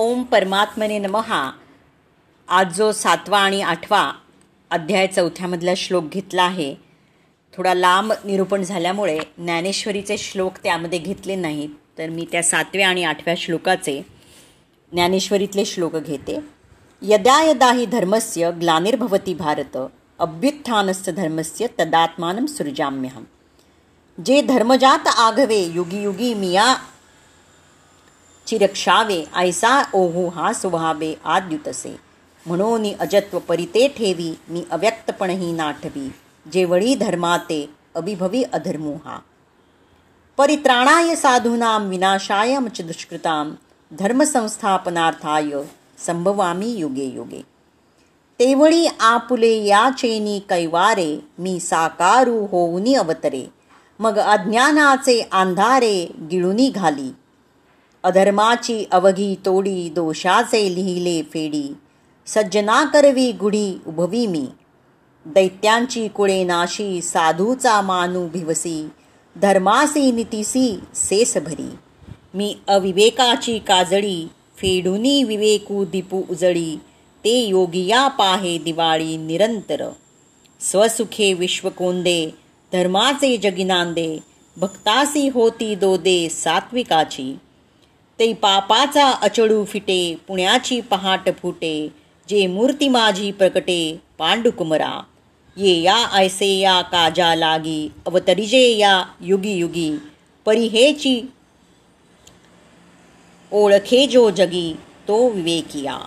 ओम परमात्मने नमहा आज जो सातवा आणि आठवा अध्याय चौथ्यामधला श्लोक घेतला आहे थोडा लांब निरूपण झाल्यामुळे ज्ञानेश्वरीचे श्लोक त्यामध्ये घेतले नाहीत. तर मी त्या सातव्या आणि आठव्या श्लोकाचे ज्ञानेश्वरीतले श्लोक घेते. यदा यदा ही धर्मस्य ग्लानिर्भवती भारत अभ्युत्थानस्य धर्मस्य तदात्मानं सृजाम्यहम. जे धर्मजात आघवे युगी युगी मिया चिरक्षावे ऐसा ओहू हा स्वभावे आद्युतसे. म्हणून अजत्व परिते ठेवी मी अव्यक्तपणही नाठवी. जेवळी धर्माते अभिभवी अधर्मो हा परित्राणाय साधूनां विनाशाय च दुष्कृतां धर्मसंस्थापनार्थाय संभवामी युगे युगे. तेवळी आपुले या चेनी कैवारे मी साकारू होऊनी अवतरे. मग अज्ञानाचे अंधारे गिळुनी घाली. अधर्माची अवघी तोडी दोषाचे लिहिले फेडी. सज्जना करवी गुढी उभवी मी. दैत्यांची कुळे नाशी साधूचा मानू भिवसी. धर्मासी नितीसी सेस भरी. मी अविवेकाची काजळी फेडुनी विवेकू दीपू उजळी. ते योगिया पाहे दिवाळी निरंतर. स्वसुखे विश्वकोंदे धर्माचे जगिनांदे. भक्तासी होती दोदे सात्विकाची. ते पापाचा अचडू फिटे पुण्याची पहाट फुटे जे मूर्ती माझी प्रकटे पांडुकुमरा. ये या ऐसे या काजा लागी अवतरिजे या युगी युगी परिहेची ओळखे जो जगी तो विवेकिया.